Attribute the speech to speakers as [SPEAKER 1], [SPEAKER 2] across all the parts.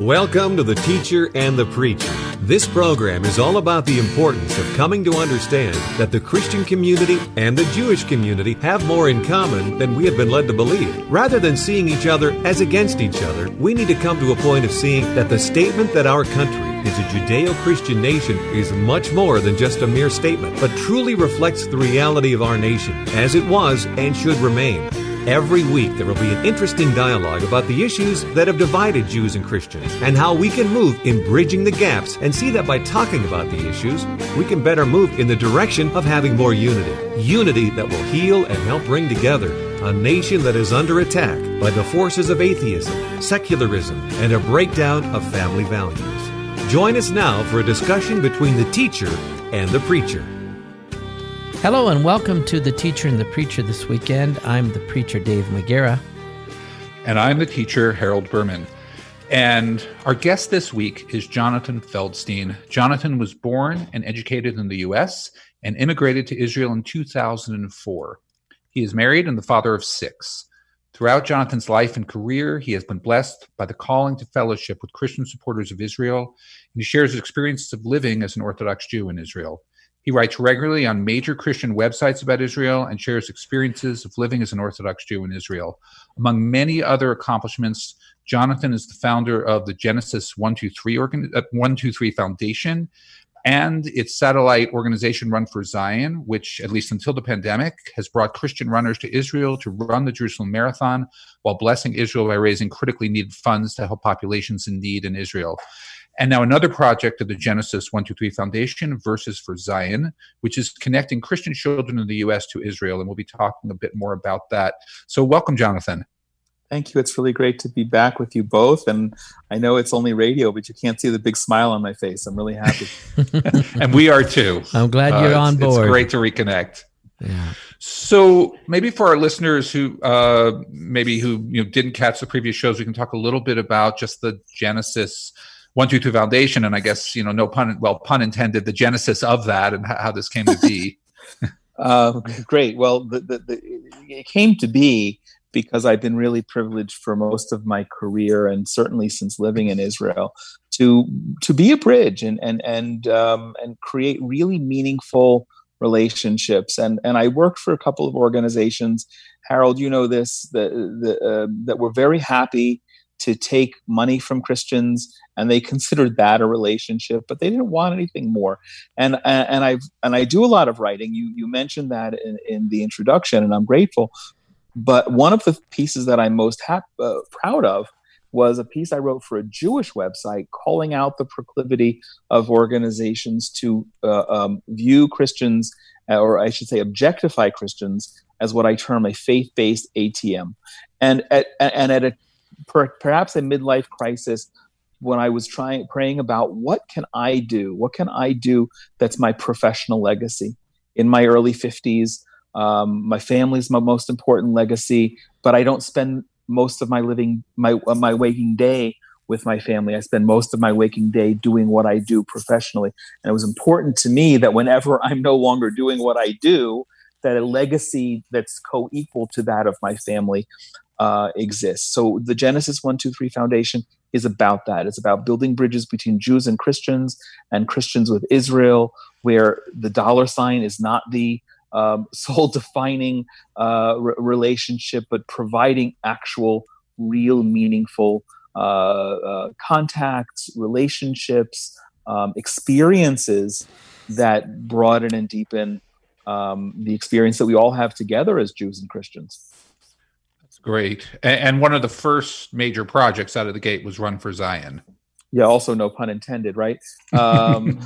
[SPEAKER 1] Welcome to The Teacher and the Preacher. This program is all about the importance of coming to understand that the Christian community and the Jewish community have more in common than we have been led to believe. Rather than seeing each other as against each other, we need to come to a point of seeing that the statement that our country is a Judeo Christian nation is much more than just a mere statement, but truly reflects the reality of our nation as it was and should remain. Every week, there will be an interesting dialogue about the issues that have divided Jews and Christians and how we can move in bridging the gaps and see that by talking about the issues, we can better move in the direction of having more unity. Unity that will heal and help bring together a nation that is under attack by the forces of atheism, secularism, and a breakdown of family values. Join us now for a discussion between the teacher and the preacher.
[SPEAKER 2] Hello and welcome to The Teacher and the Preacher this weekend. I'm the preacher Dave McGarrah.
[SPEAKER 3] And I'm the teacher Harold Berman. And our guest this week is Jonathan Feldstein. Jonathan was born and educated in the US and immigrated to Israel in 2004. He is married and the father of six. Throughout Jonathan's life and career, he has been blessed by the calling to fellowship with Christian supporters of Israel, and he shares his experiences of living as an Orthodox Jew in Israel. He writes regularly on major Christian websites about Israel and shares experiences of living as an Orthodox Jew in Israel. Among many other accomplishments, Jonathan is the founder of the Genesis 123, organ- uh, 123 Foundation and its satellite organization Run for Zion, which, at least until the pandemic, has brought Christian runners to Israel to run the Jerusalem Marathon while blessing Israel by raising critically needed funds to help populations in need in Israel. And now another project of the Genesis 123 Foundation, Verses for Zion, which is connecting Christian children in the U.S. to Israel. And we'll be talking a bit more about that. So, welcome, Jonathan.
[SPEAKER 4] Thank you. It's really great to be back with you both. And I know it's only radio, but you can't see the big smile on my face. I'm really happy.
[SPEAKER 3] and we are too.
[SPEAKER 2] I'm glad you're uh, on board.
[SPEAKER 3] It's great to reconnect. Yeah. So maybe for our listeners who uh, maybe who you know didn't catch the previous shows, we can talk a little bit about just the genesis one two two foundation and i guess you know no pun well pun intended the genesis of that and how this came to be.
[SPEAKER 4] Uh, great. Well the, the, the, it came to be because i've been really privileged for most of my career and certainly since living in israel to to be a bridge and and and um, and create really meaningful relationships. And and i worked for a couple of organizations. Harold you know this that the, uh, that were very happy to take money from Christians, and they considered that a relationship, but they didn't want anything more. And and I and I do a lot of writing. You you mentioned that in, in the introduction, and I'm grateful. But one of the pieces that I'm most hap- uh, proud of was a piece I wrote for a Jewish website calling out the proclivity of organizations to uh, um, view Christians, uh, or I should say, objectify Christians as what I term a faith-based ATM. And at, and at a per, perhaps a midlife crisis when I was trying praying about what can I do? What can I do that's my professional legacy? In my early 50s, um, my family's my most important legacy, but I don't spend most of my living my uh, my waking day with my family. I spend most of my waking day doing what I do professionally. And it was important to me that whenever I'm no longer doing what I do, that a legacy that's co-equal to that of my family uh, exists. So the Genesis 123 Foundation is about that. It's about building bridges between Jews and Christians and Christians with Israel, where the dollar sign is not the um, soul defining uh, re- relationship, but providing actual, real, meaningful uh, uh, contacts, relationships, um, experiences that broaden and deepen um, the experience that we all have together as Jews and Christians.
[SPEAKER 3] Great. And one of the first major projects out of the gate was Run for Zion.
[SPEAKER 4] Yeah, also no pun intended, right? Um,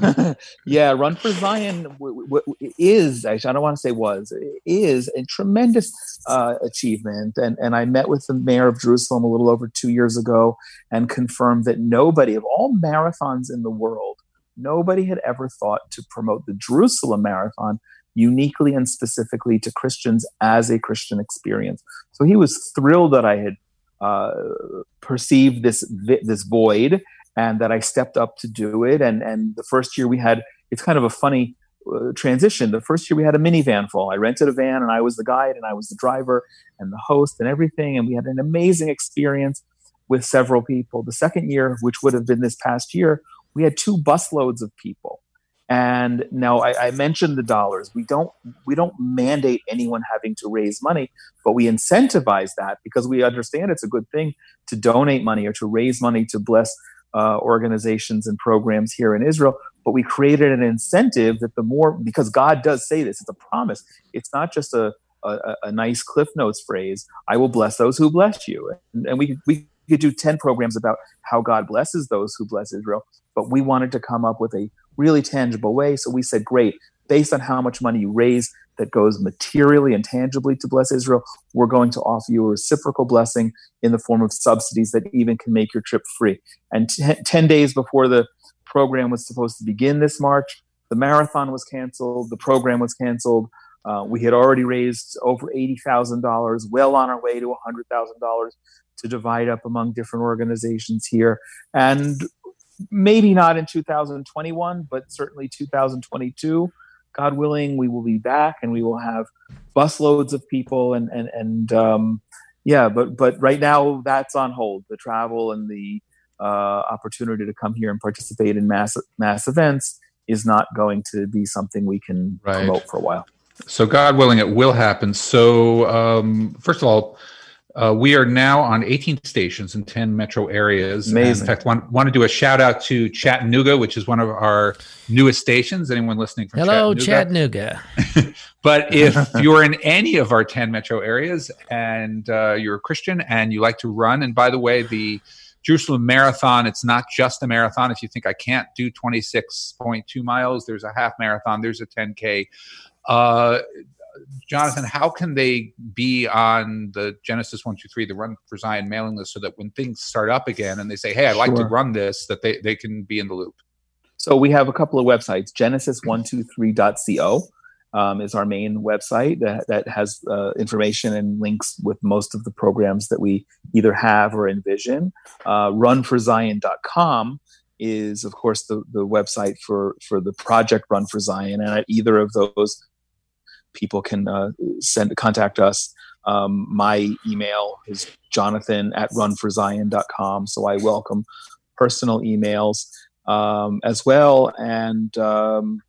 [SPEAKER 4] yeah, Run for Zion w- w- is, I don't want to say was, is a tremendous uh, achievement. And, and I met with the mayor of Jerusalem a little over two years ago and confirmed that nobody, of all marathons in the world, nobody had ever thought to promote the Jerusalem Marathon uniquely and specifically to Christians as a Christian experience. So he was thrilled that I had uh, perceived this this void and that I stepped up to do it. And and the first year we had it's kind of a funny uh, transition. The first year we had a minivan full. I rented a van and I was the guide and I was the driver and the host and everything, and we had an amazing experience. with several people. The second year, which would have been this past year, we had two busloads of people. And now I, I, mentioned the dollars. We don't we don't mandate anyone having to raise money, but we incentivize that because we understand it's a good thing to donate money or to raise money to bless uh, organizations and programs here in Israel. But we created an incentive that the more because God does say this, it's a promise. It's not just a a, a nice Cliff Notes phrase. I will bless those who bless you, and, and we we could do 10 programs about how God blesses those who bless Israel, but we wanted to come up with a really tangible way. So we said, great, based on how much money you raise that goes materially and tangibly to bless Israel, we're going to offer you a reciprocal blessing in the form of subsidies that even can make your trip free. And t- 10 days before the program was supposed to begin this March, the marathon was canceled, the program was canceled. Uh, we had already raised over $80,000, well on our way to $100,000 to divide up among different organizations here. And maybe not in 2021, but certainly 2022. God willing, we will be back and we will have busloads of people and and and um, yeah, but but right now that's on hold. The travel and the uh, opportunity to come here and participate in mass mass events is not going to be something we can right. promote for a while.
[SPEAKER 3] So God willing, it will happen. So um, first of all, uh, we are now on 18 stations in 10 metro areas.
[SPEAKER 4] Amazing.
[SPEAKER 3] in fact, want, want to do a shout out to Chattanooga, which is one of our newest stations. Anyone listening from
[SPEAKER 2] Hello, Chattanooga.
[SPEAKER 3] Chattanooga. but if you're in any of our 10 metro areas and uh, you're a Christian and you like to run, and by the way, the Jerusalem Marathon, it's not just a marathon. If you think I can't do 26.2 miles, there's a half marathon, there's a 10K. Uh, Jonathan, how can they be on the Genesis one two three, the Run for Zion mailing list, so that when things start up again and they say, "Hey, I'd like to run this," that they they can be in the loop?
[SPEAKER 4] So we have a couple of websites. Genesis123.co um, is our main website that, that has uh, information and links with most of the programs that we either have or envision. Uh, runforzion.com is, of course, the, the website for, for the project Run for Zion. And at either of those people can uh, send contact us. Um, my email is jonathan at runforzion.com. So I welcome personal emails um, as well. And um,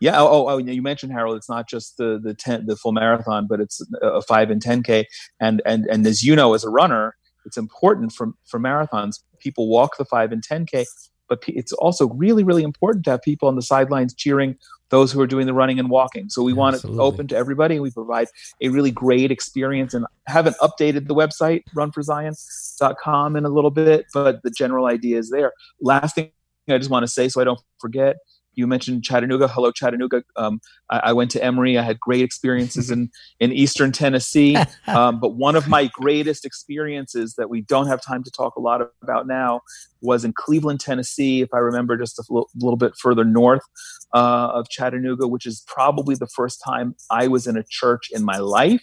[SPEAKER 4] yeah, oh, oh, oh, you mentioned Harold. It's not just the the ten, the full marathon, but it's a five and ten k. And and and as you know, as a runner, it's important for for marathons. People walk the five and ten k, but it's also really really important to have people on the sidelines cheering those who are doing the running and walking. So we want Absolutely. it open to everybody and we provide a really great experience and haven't updated the website runforzion.com in a little bit, but the general idea is there. Last thing I just want to say so I don't forget you mentioned Chattanooga. Hello, Chattanooga. Um, I, I, went to Emory. I had great experiences in, in Eastern Tennessee. Um, but one of my greatest experiences that we don't have time to talk a lot about now was in Cleveland, Tennessee, if I remember, just a little, little bit further north uh, of Chattanooga, which is probably the first time I was in a church in my life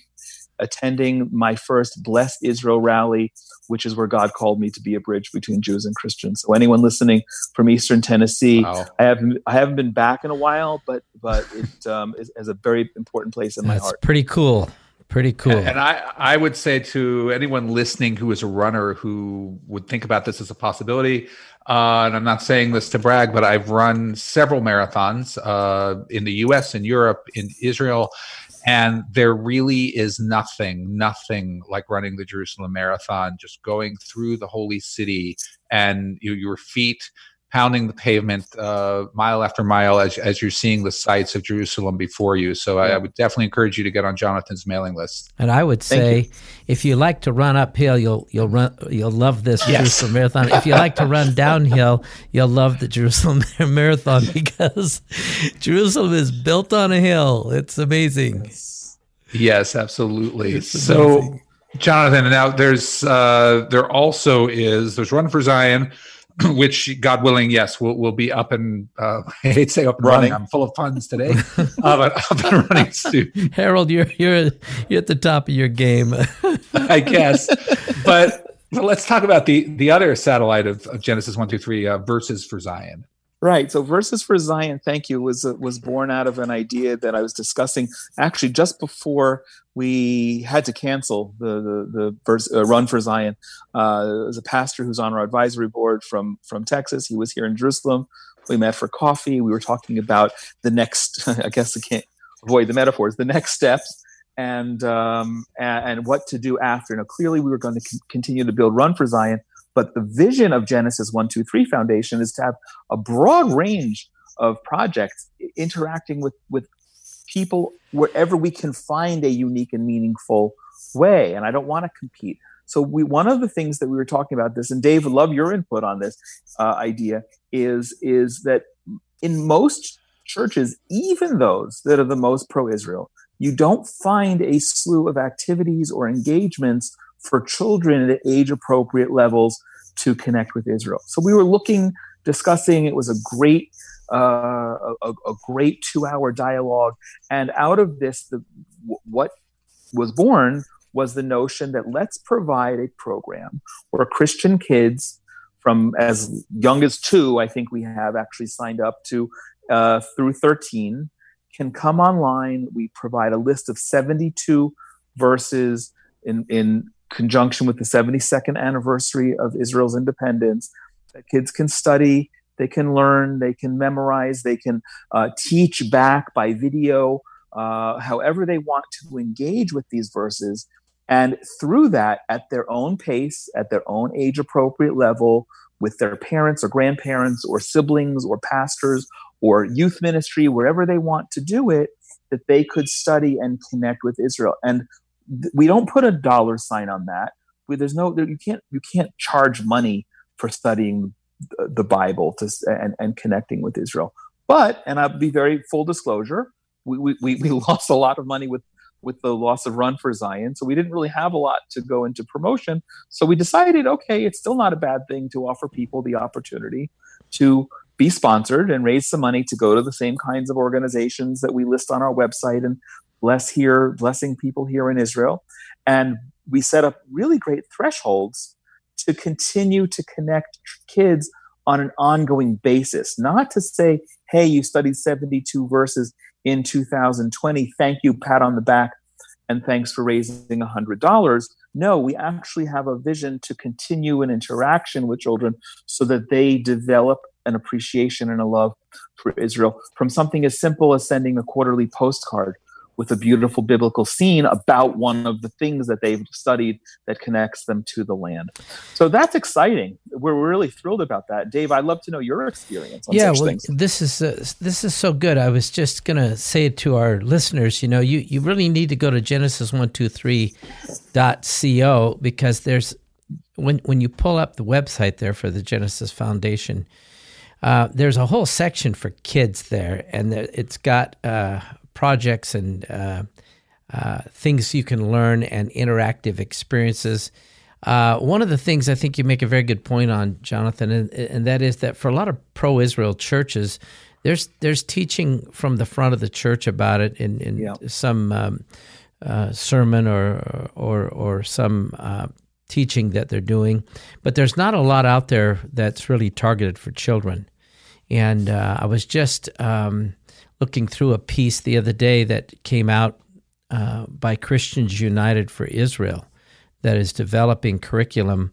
[SPEAKER 4] attending my first Bless Israel rally, which is where God called me to be a bridge between Jews and Christians. So anyone listening from Eastern Tennessee, wow. I haven't I haven't been back in a while, but but it um, is, is, a very important place in
[SPEAKER 2] That's
[SPEAKER 4] my heart.
[SPEAKER 2] Pretty cool. Pretty cool.
[SPEAKER 3] And, and, I, I would say to anyone listening who is a runner who would think about this as a possibility, uh, and I'm not saying this to brag, but I've run several marathons uh, in the U.S., in Europe, in Israel, and there really is nothing, nothing like running the Jerusalem Marathon, just going through the holy city and you, your feet pounding the pavement uh, mile after mile as, as you're seeing the sights of Jerusalem before you. So I, I, would definitely encourage you to get on Jonathan's mailing list.
[SPEAKER 2] And I would say, you. if you like to run uphill, you'll you'll run you'll love this yes. Jerusalem marathon. If you like to run downhill, you'll love the Jerusalem marathon because Jerusalem is built on a hill. It's amazing.
[SPEAKER 3] Yes, absolutely. It's so. Jonathan, now there's uh, there also is there's Run for Zion, which God willing, yes, will will be up and uh, I hate to say up and running. running. I'm full of puns today, uh, but up and running soon.
[SPEAKER 2] Harold, you're you're you're at the top of your game,
[SPEAKER 3] I guess. But, but let's talk about the the other satellite of, of Genesis one two three uh, verses for Zion.
[SPEAKER 4] Right. So verses for Zion, thank you, was uh, was born out of an idea that I was discussing actually just before we had to cancel the the, the verse, uh, run for Zion. Uh, there's a pastor who's on our advisory board from from Texas. He was here in Jerusalem. We met for coffee. We were talking about the next. I guess I can't avoid the metaphors. The next steps and um, and, and what to do after. Now, clearly, we were going to c- continue to build Run for Zion but the vision of Genesis 123 Foundation is to have a broad range of projects interacting with, with people wherever we can find a unique and meaningful way. And I don't want to compete. So we one of the things that we were talking about this, and Dave love your input on this uh, idea, is is that in most churches, even those that are the most pro-Israel, you don't find a slew of activities or engagements for children at age appropriate levels to connect with Israel. So we were looking, discussing. It was a great, uh, a, a, great two-hour dialogue, and out of this, the what was born was the notion that let's provide a program where Christian kids from as young as two, I think we have actually signed up to uh, through 13, can come online. We provide a list of 72 verses in, in conjunction with the 72nd anniversary of Israel's independence, that kids can study, they can learn, they can memorize, they can uh, teach back by video, uh, however they want to engage with these verses. And through that, at their own pace, at their own age appropriate level, with their parents or grandparents or siblings or pastors or youth ministry, wherever they want to do it, that they could study and connect with Israel. And we don't put a dollar sign on that. We, there's no you can't you can't charge money for studying the Bible to and, and connecting with Israel. But and I'll be very full disclosure, we, we, we lost a lot of money with with the loss of Run for Zion, so we didn't really have a lot to go into promotion. So we decided, okay, it's still not a bad thing to offer people the opportunity to be sponsored and raise some money to go to the same kinds of organizations that we list on our website and bless here, blessing people here in Israel. And we set up really great thresholds to continue to connect kids on an ongoing basis, not to say, hey, you studied 72 verses in 2020. Thank you, pat on the back, and thanks for raising $100. No, we actually have a vision to continue an interaction with children so that they develop an appreciation and a love for Israel from something as simple as sending a quarterly postcard with a beautiful biblical scene about one of the things that they've studied that connects them to the land. So that's exciting. We're really thrilled about that. Dave, I'd love to know your experience
[SPEAKER 2] yeah, well, things. This is uh, this is so good. I was just going to say it to our listeners, you know, you, you really need to go to genesis123.co because there's when when you pull up the website there for the Genesis Foundation, uh, there's a whole section for kids there, and it's got uh, projects and uh, uh, things you can learn and interactive experiences. Uh, one of the things I think you make a very good point on, Jonathan, and, and that is that for a lot of pro-Israel churches, there's there's teaching from the front of the church about it in, in yeah. some um, uh, sermon or or or some uh, teaching that they're doing, but there's not a lot out there that's really targeted for children. And uh, I was just um, looking through a piece the other day that came out uh, by Christians United for Israel that is developing curriculum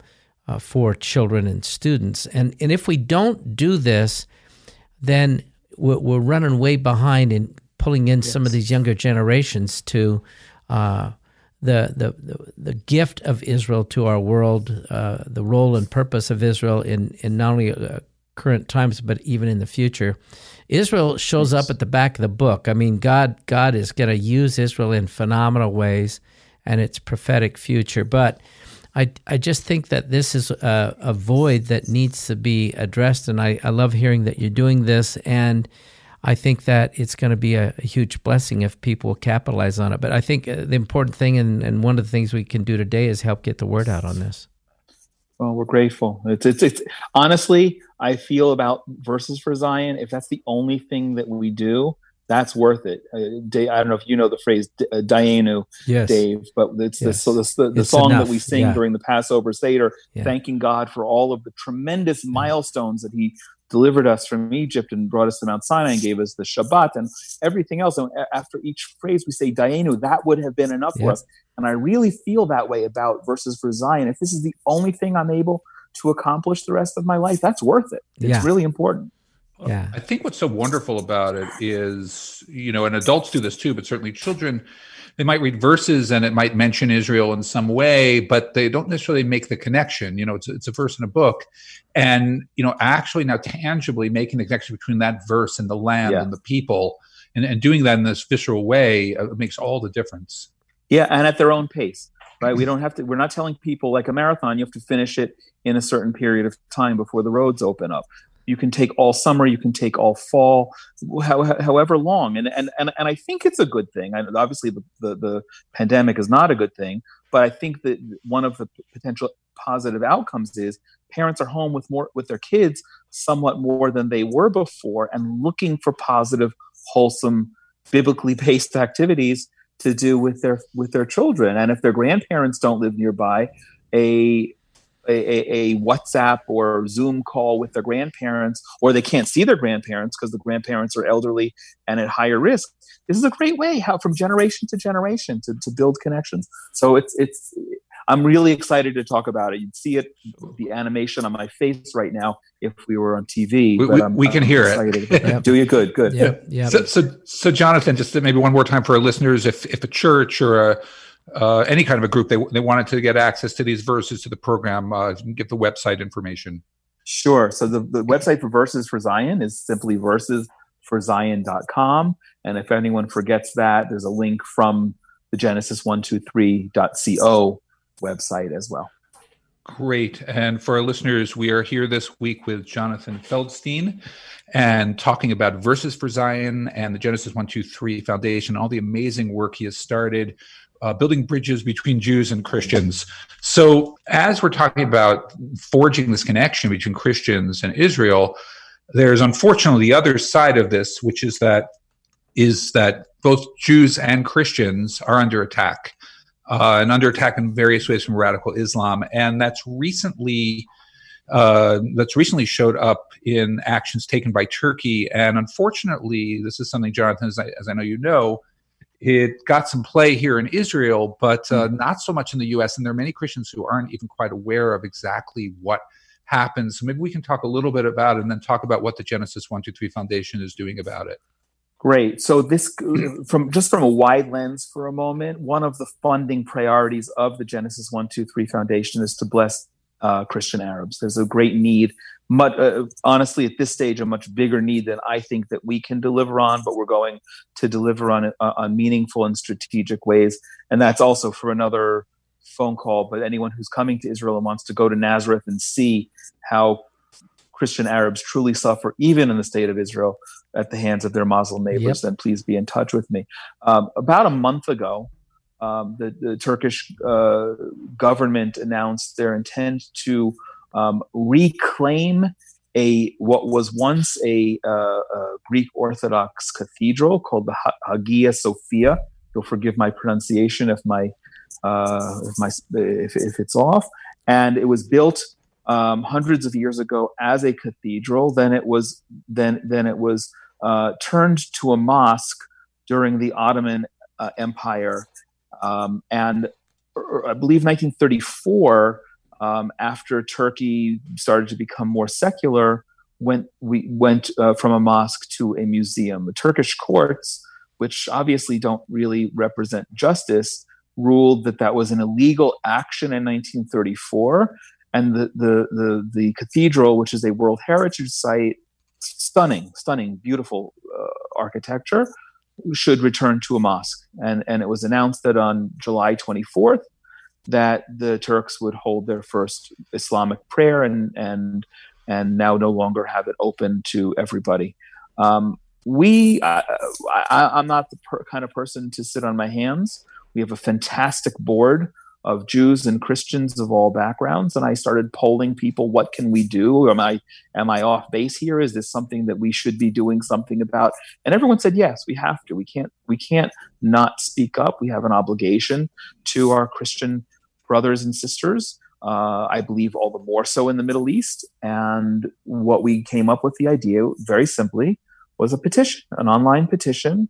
[SPEAKER 2] uh, for children and students. And, and if we don't do this, then we're, we're running way behind in pulling in yes. some of these younger generations to uh, the, the, the, the, gift of Israel to our world, uh, the role and purpose of Israel in, in not only uh, current times, but even in the future. Israel shows up at the back of the book. I mean, God God is going to use Israel in phenomenal ways and its prophetic future. But I, I just think that this is a, a void that needs to be addressed. And I, I love hearing that you're doing this. And I think that it's going to be a, a huge blessing if people capitalize on it. But I think uh, the important thing, and, and one of the things we can do today, is help get the word out on this.
[SPEAKER 4] Well, we're grateful. It's, it's, it's honestly, I feel about verses for Zion. If that's the only thing that we do, that's worth it. Uh, Dave, I don't know if you know the phrase uh, Dayenu,
[SPEAKER 2] yes.
[SPEAKER 4] Dave, but it's yes. the, so the, the, the song enough. that we sing yeah. during the Passover Seder, yeah. thanking God for all of the tremendous milestones that He delivered us from Egypt and brought us to Mount Sinai and gave us the Shabbat and everything else. And after each phrase, we say Dayenu. That would have been enough yeah. for us. And I really feel that way about verses for Zion. If this is the only thing I'm able to accomplish the rest of my life, that's worth it. It's yeah. really important.
[SPEAKER 2] Yeah.
[SPEAKER 3] I think what's so wonderful about it is, you know, and adults do this too, but certainly children, they might read verses and it might mention Israel in some way, but they don't necessarily make the connection. You know, it's, it's a verse in a book. And, you know, actually now tangibly making the connection between that verse and the land yeah. and the people and, and doing that in this visceral way uh, makes all the difference.
[SPEAKER 4] Yeah. And at their own pace right? We don't have to, we're not telling people like a marathon, you have to finish it in a certain period of time before the roads open up you can take all summer you can take all fall how, however long. And, and and and i think it's a good thing. And obviously the, the, the pandemic is not a good thing but i think that one of the potential positive outcomes is parents are home with more with their kids somewhat more than they were before and looking for positive wholesome biblically based activities to do with their with their children. And if their grandparents don't live nearby a a, a, a, WhatsApp or Zoom call with their grandparents, or they can't see their grandparents because the grandparents are elderly and at higher risk. This is a great way how from generation to generation to, to build connections. So it's it's I'm really excited to talk about it. You'd see it, the animation on my face right now if we were on TV.
[SPEAKER 3] We, we, we can I'm hear excited.
[SPEAKER 4] it. Do you good? Good.
[SPEAKER 2] Yeah. yeah.
[SPEAKER 3] So, so, so, Jonathan, just maybe one more time for our listeners, if if a church or a uh, any kind of a group they, they wanted to get access to these verses to the program uh, give the website information.
[SPEAKER 4] Sure. So the, the website for verses for zion is simply versesforzion.com and if anyone forgets that there's a link from the genesis123.co website as well.
[SPEAKER 3] Great. And for our listeners, we are here this week with Jonathan Feldstein and talking about Verses for Zion and the Genesis 123 Foundation, all the amazing work he has started uh, building bridges between Jews and Christians. So, as we're talking about forging this connection between Christians and Israel, there's unfortunately the other side of this, which is that is that both Jews and Christians are under attack, uh, and under attack in various ways from radical Islam, and that's recently. Uh, that's recently showed up in actions taken by Turkey. And unfortunately, this is something, Jonathan, as I, as I know you know, it got some play here in Israel, but uh, mm-hmm. not so much in the U.S. And there are many Christians who aren't even quite aware of exactly what happens. So maybe we can talk a little bit about it and then talk about what the Genesis One Two Three Foundation is doing about it.
[SPEAKER 4] Great. So this, from just from a wide lens for a moment, one of the funding priorities of the Genesis One Two Three Foundation is to bless uh, Christian Arabs. There's a great need much, uh, honestly, at this stage, a much bigger need than I think that we can deliver on, but we're going to deliver on it uh, on meaningful and strategic ways. And that's also for another phone call. But anyone who's coming to Israel and wants to go to Nazareth and see how Christian Arabs truly suffer, even in the state of Israel, at the hands of their Muslim neighbors, yep. then please be in touch with me. Um, about a month ago, um, the, the, Turkish uh, government announced their intent to um, reclaim a what was once a, uh, a, Greek Orthodox cathedral called the Hagia Sophia. You'll forgive my pronunciation if my uh, if my if, if it's off. And it was built um, hundreds of years ago as a cathedral. Then it was then then it was uh, turned to a mosque during the Ottoman uh, Empire, um, and er, I believe 1934 um, after Turkey started to become more secular, went we went uh, from a mosque to a museum. The Turkish courts, which obviously don't really represent justice, ruled that that was an illegal action in 1934, and the the the, the cathedral, which is a World Heritage Site, stunning, stunning, beautiful uh, architecture, should return to a mosque. And and it was announced that on July 24th that the Turks would hold their first Islamic prayer and and and now no longer have it open to everybody. Um, we, I, am not the per, kind of person to sit on my hands. We have a fantastic board of Jews and Christians of all backgrounds, and I started polling people. What can we do? Am I am I off base here? Is this something that we should be doing something about? And everyone said yes. We have to. We can't. We can't not speak up. We have an obligation to our Christian brothers and sisters. Uh, I believe all the more so in the Middle East. And what we came up with the idea, very simply, was a petition, an online petition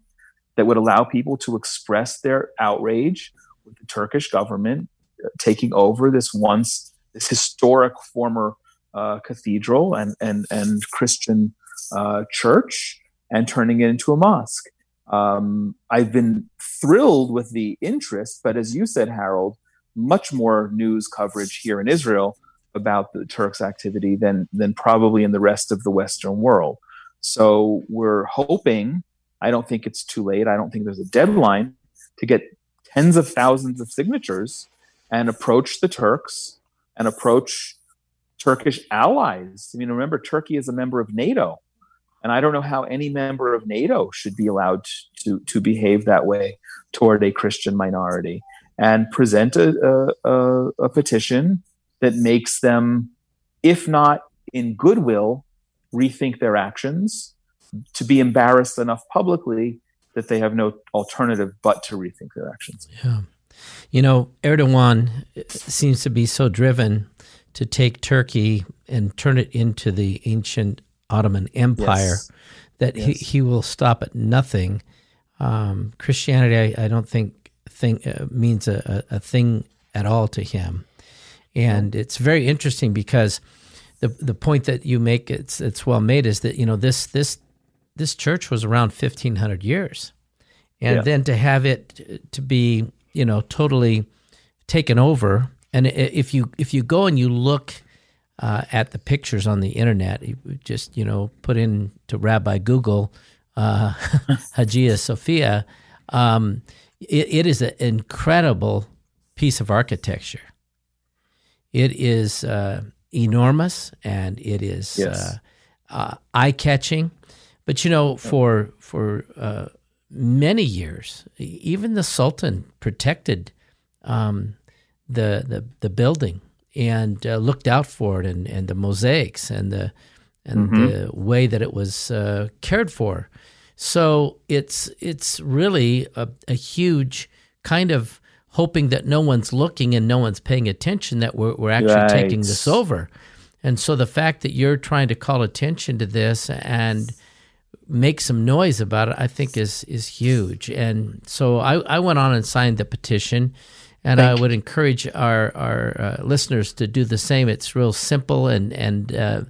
[SPEAKER 4] that would allow people to express their outrage with the Turkish government uh, taking over this once this historic former uh, cathedral and and and Christian uh, church and turning it into a mosque. Um, I've been thrilled with the interest, but as you said, Harold, much more news coverage here in Israel about the Turks' activity than than probably in the rest of the Western world. So we're hoping. I don't think it's too late. I don't think there's a deadline to get tens of thousands of signatures and approach the Turks and approach Turkish allies. I mean, remember, Turkey is a member of NATO. And I don't know how any member of NATO should be allowed to, to behave that way toward a Christian minority and present a, a, a petition that makes them, if not in goodwill, rethink their actions, to be embarrassed enough publicly that they have no alternative but to rethink their actions.
[SPEAKER 2] Yeah. You know, Erdogan seems to be so driven to take Turkey and turn it into the ancient Ottoman Empire yes. that yes. He, he will stop at nothing. Um, Christianity, I, I, don't think thing uh, means a, a, thing at all to him, and it's very interesting because the the point that you make it's it's well made is that you know this this this church was around 1500 years and yeah. then to have it to be you know totally taken over and if you if you go and you look uh, at the pictures on the internet just you know put in to rabbi google uh, hagia sophia um, it, it is an incredible piece of architecture it is uh, enormous and it is yes. Uh, uh, eye-catching but you know, for for uh, many years, even the Sultan protected um, the, the the building and uh, looked out for it, and, and the mosaics and the and mm-hmm. the way that it was uh, cared for. So it's it's really a, a, huge kind of hoping that no one's looking and no one's paying attention that we're, we're actually right. taking this over. And so the fact that you're trying to call attention to this and make some noise about it, I think is is huge. And so I, I went on and signed the petition, and Thank I would encourage our our uh, listeners to do the same. It's real simple, and and uh,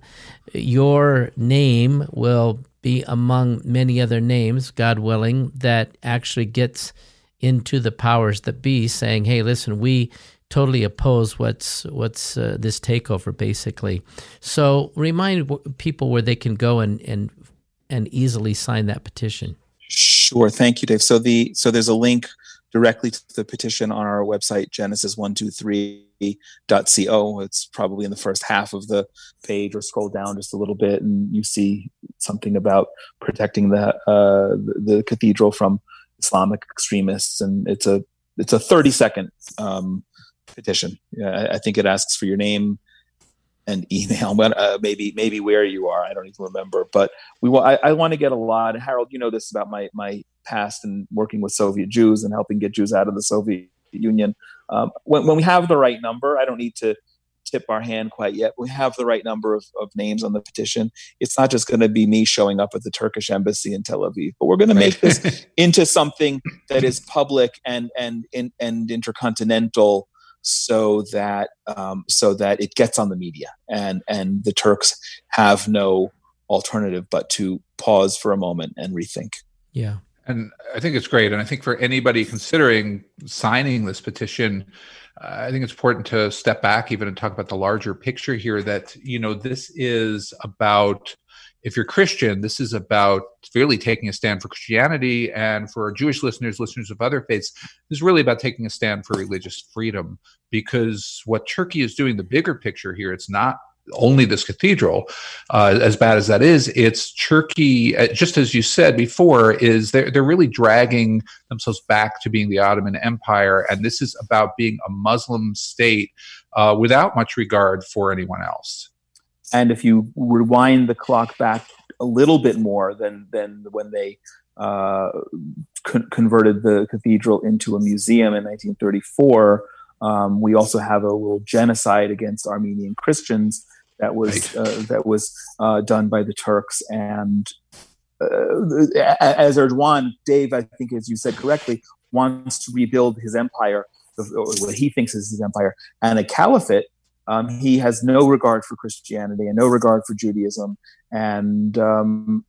[SPEAKER 2] your name will be among many other names, God willing, that actually gets into the powers that be, saying, "Hey, listen, we." totally oppose what's what's uh, this takeover basically. So remind people where they can go and, and and easily sign that petition?
[SPEAKER 4] Sure. Thank you, Dave. So the so there's a link directly to the petition on our website, genesis123.co. It's probably in the first half of the page or scroll down just a little bit and you see something about protecting the, uh, the, the cathedral from Islamic extremists. And it's a, it's a 30 second um, petition. I think it asks for your name, an email, but uh, maybe maybe where you are. I don't even remember. But we want. I, I want to get a lot. Harold, you know this about my my past and working with Soviet Jews and helping get Jews out of the Soviet Union. Um, when, when we have the right number, I don't need to tip our hand quite yet. We have the right number of, of names on the petition. It's not just going to be me showing up at the Turkish embassy in Tel Aviv, but we're going to make this into something that is public and and and, and intercontinental so that um, so that it gets on the media and and the Turks have no alternative but to pause for a moment and rethink.
[SPEAKER 2] Yeah.
[SPEAKER 3] And I think it's great. And I think for anybody considering signing this petition, uh, I think it's important to step back even and talk about the larger picture here that, you know, this is about if you're Christian, this is about really taking a stand for Christianity, and for Jewish listeners, listeners of other faiths, this is really about taking a stand for religious freedom. Because what Turkey is doing, the bigger picture here, it's not only this cathedral, uh, as bad as that is, it's Turkey, uh, just as you said before, is they're, they're really dragging themselves back to being the Ottoman Empire. And this is about being a Muslim state uh, without much regard for anyone else.
[SPEAKER 4] And if you rewind the clock back a little bit more than, than when they uh, con- converted the cathedral into a museum in 1934, um, we also have a little genocide against Armenian Christians that was right. uh, that was uh, done by the Turks. And uh, as Erdogan, Dave, I think, as you said correctly, wants to rebuild his empire, what he thinks is his empire, and a caliphate. Um, he has no regard for Christianity and no regard for Judaism, and um,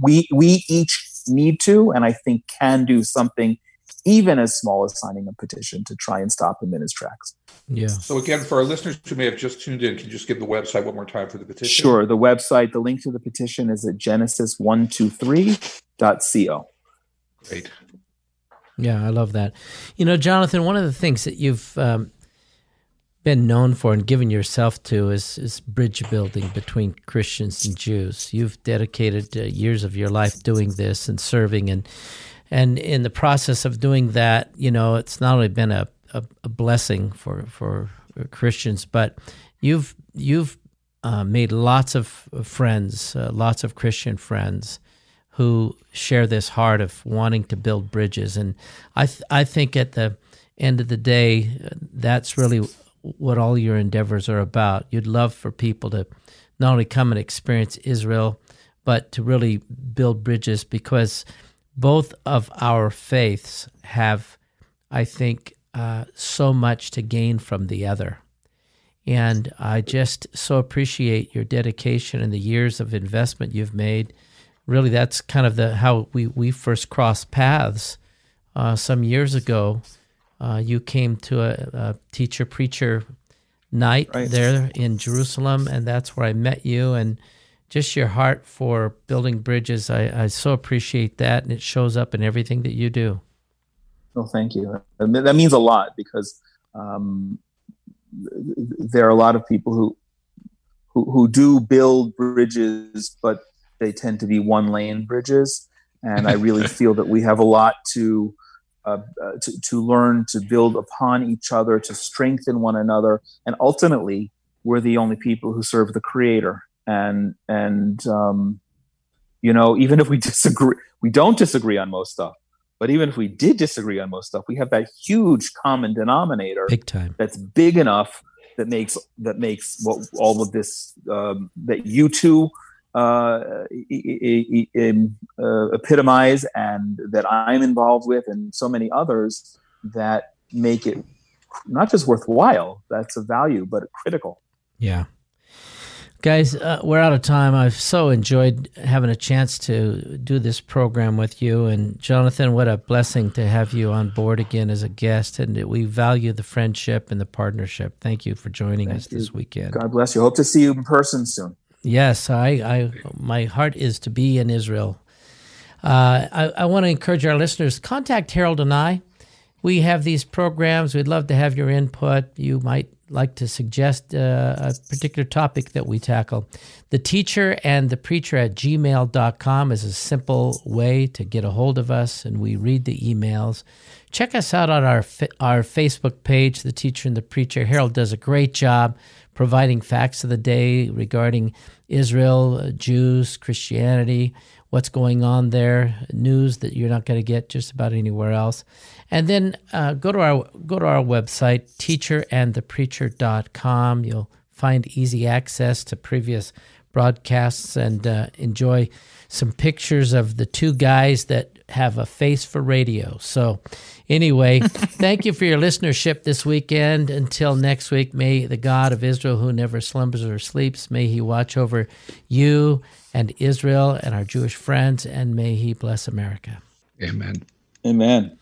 [SPEAKER 4] we we each need to, and I think can do something even as small as signing a petition to try and stop him in his tracks.
[SPEAKER 3] Yeah. So again, for our listeners who may have just tuned in, can you just give the website one more time for the petition?
[SPEAKER 4] Sure. The website, the link to the petition is at genesis123.co.
[SPEAKER 3] Great.
[SPEAKER 2] Yeah, I love that. You know, Jonathan, one of the things that you've um, been known for and given yourself to is, is bridge building between Christians and Jews. You've dedicated uh, years of your life doing this and serving and and in the process of doing that, you know, it's not only been a, a, a blessing for for Christians, but you've you've uh, made lots of friends, uh, lots of Christian friends who share this heart of wanting to build bridges. And I th- I think at the end of the day, that's really what all your endeavors are about. You'd love for people to not only come and experience Israel, but to really build bridges because both of our faiths have, I think, uh, so much to gain from the other. And I just so appreciate your dedication and the years of investment you've made. Really, that's kind of the how we, we first crossed paths uh, some years ago. Uh, you came to a, a teacher preacher night right. there in Jerusalem, and that's where I met you. And just your heart for building bridges. I, I so appreciate that, and it shows up in everything that you do.
[SPEAKER 4] Well, thank you. That means a lot because um, there are a lot of people who, who who do build bridges, but they tend to be one lane bridges, and I really feel that we have a lot to. Uh, uh, to, to learn to build upon each other, to strengthen one another, and ultimately, we're the only people who serve the Creator. And and um, you know even if we disagree we don't disagree on most stuff but even if we did disagree on most stuff we have that huge common denominator
[SPEAKER 2] big time.
[SPEAKER 4] that's big enough that makes that makes what all of this um, that you two uh, uh, epitomize and that I'm involved with and so many others that make it not just worthwhile that's a value but critical
[SPEAKER 2] yeah Guys, uh, we're out of time. I've so enjoyed having a chance to do this program with you. And Jonathan, what a blessing to have you on board again as a guest. And we value the friendship and the partnership. Thank you for joining Thank us you. this weekend.
[SPEAKER 4] God bless you. Hope to see you in person soon.
[SPEAKER 2] Yes, I, I my heart is to be in Israel. Uh, I, I want to encourage our listeners contact Harold and I. We have these programs. We'd love to have your input. You might like to suggest uh, a particular topic that we tackle. The teacher and the preacher at gmail.com is a simple way to get a hold of us, and we read the emails. Check us out on our, our Facebook page, The Teacher and the Preacher. Harold does a great job providing facts of the day regarding Israel, uh, Jews, Christianity, what's going on there, news that you're not going to get just about anywhere else. And then uh, go to our go to our website, teacherandthepreacher.com. You'll find easy access to previous broadcasts and uh, enjoy some pictures of the two guys that have a face for radio. So, anyway, thank you for your listenership this weekend. Until next week, may the God of Israel, who never slumbers or sleeps, may he watch over you and Israel and our Jewish friends, and may he bless America.
[SPEAKER 3] Amen.
[SPEAKER 4] Amen.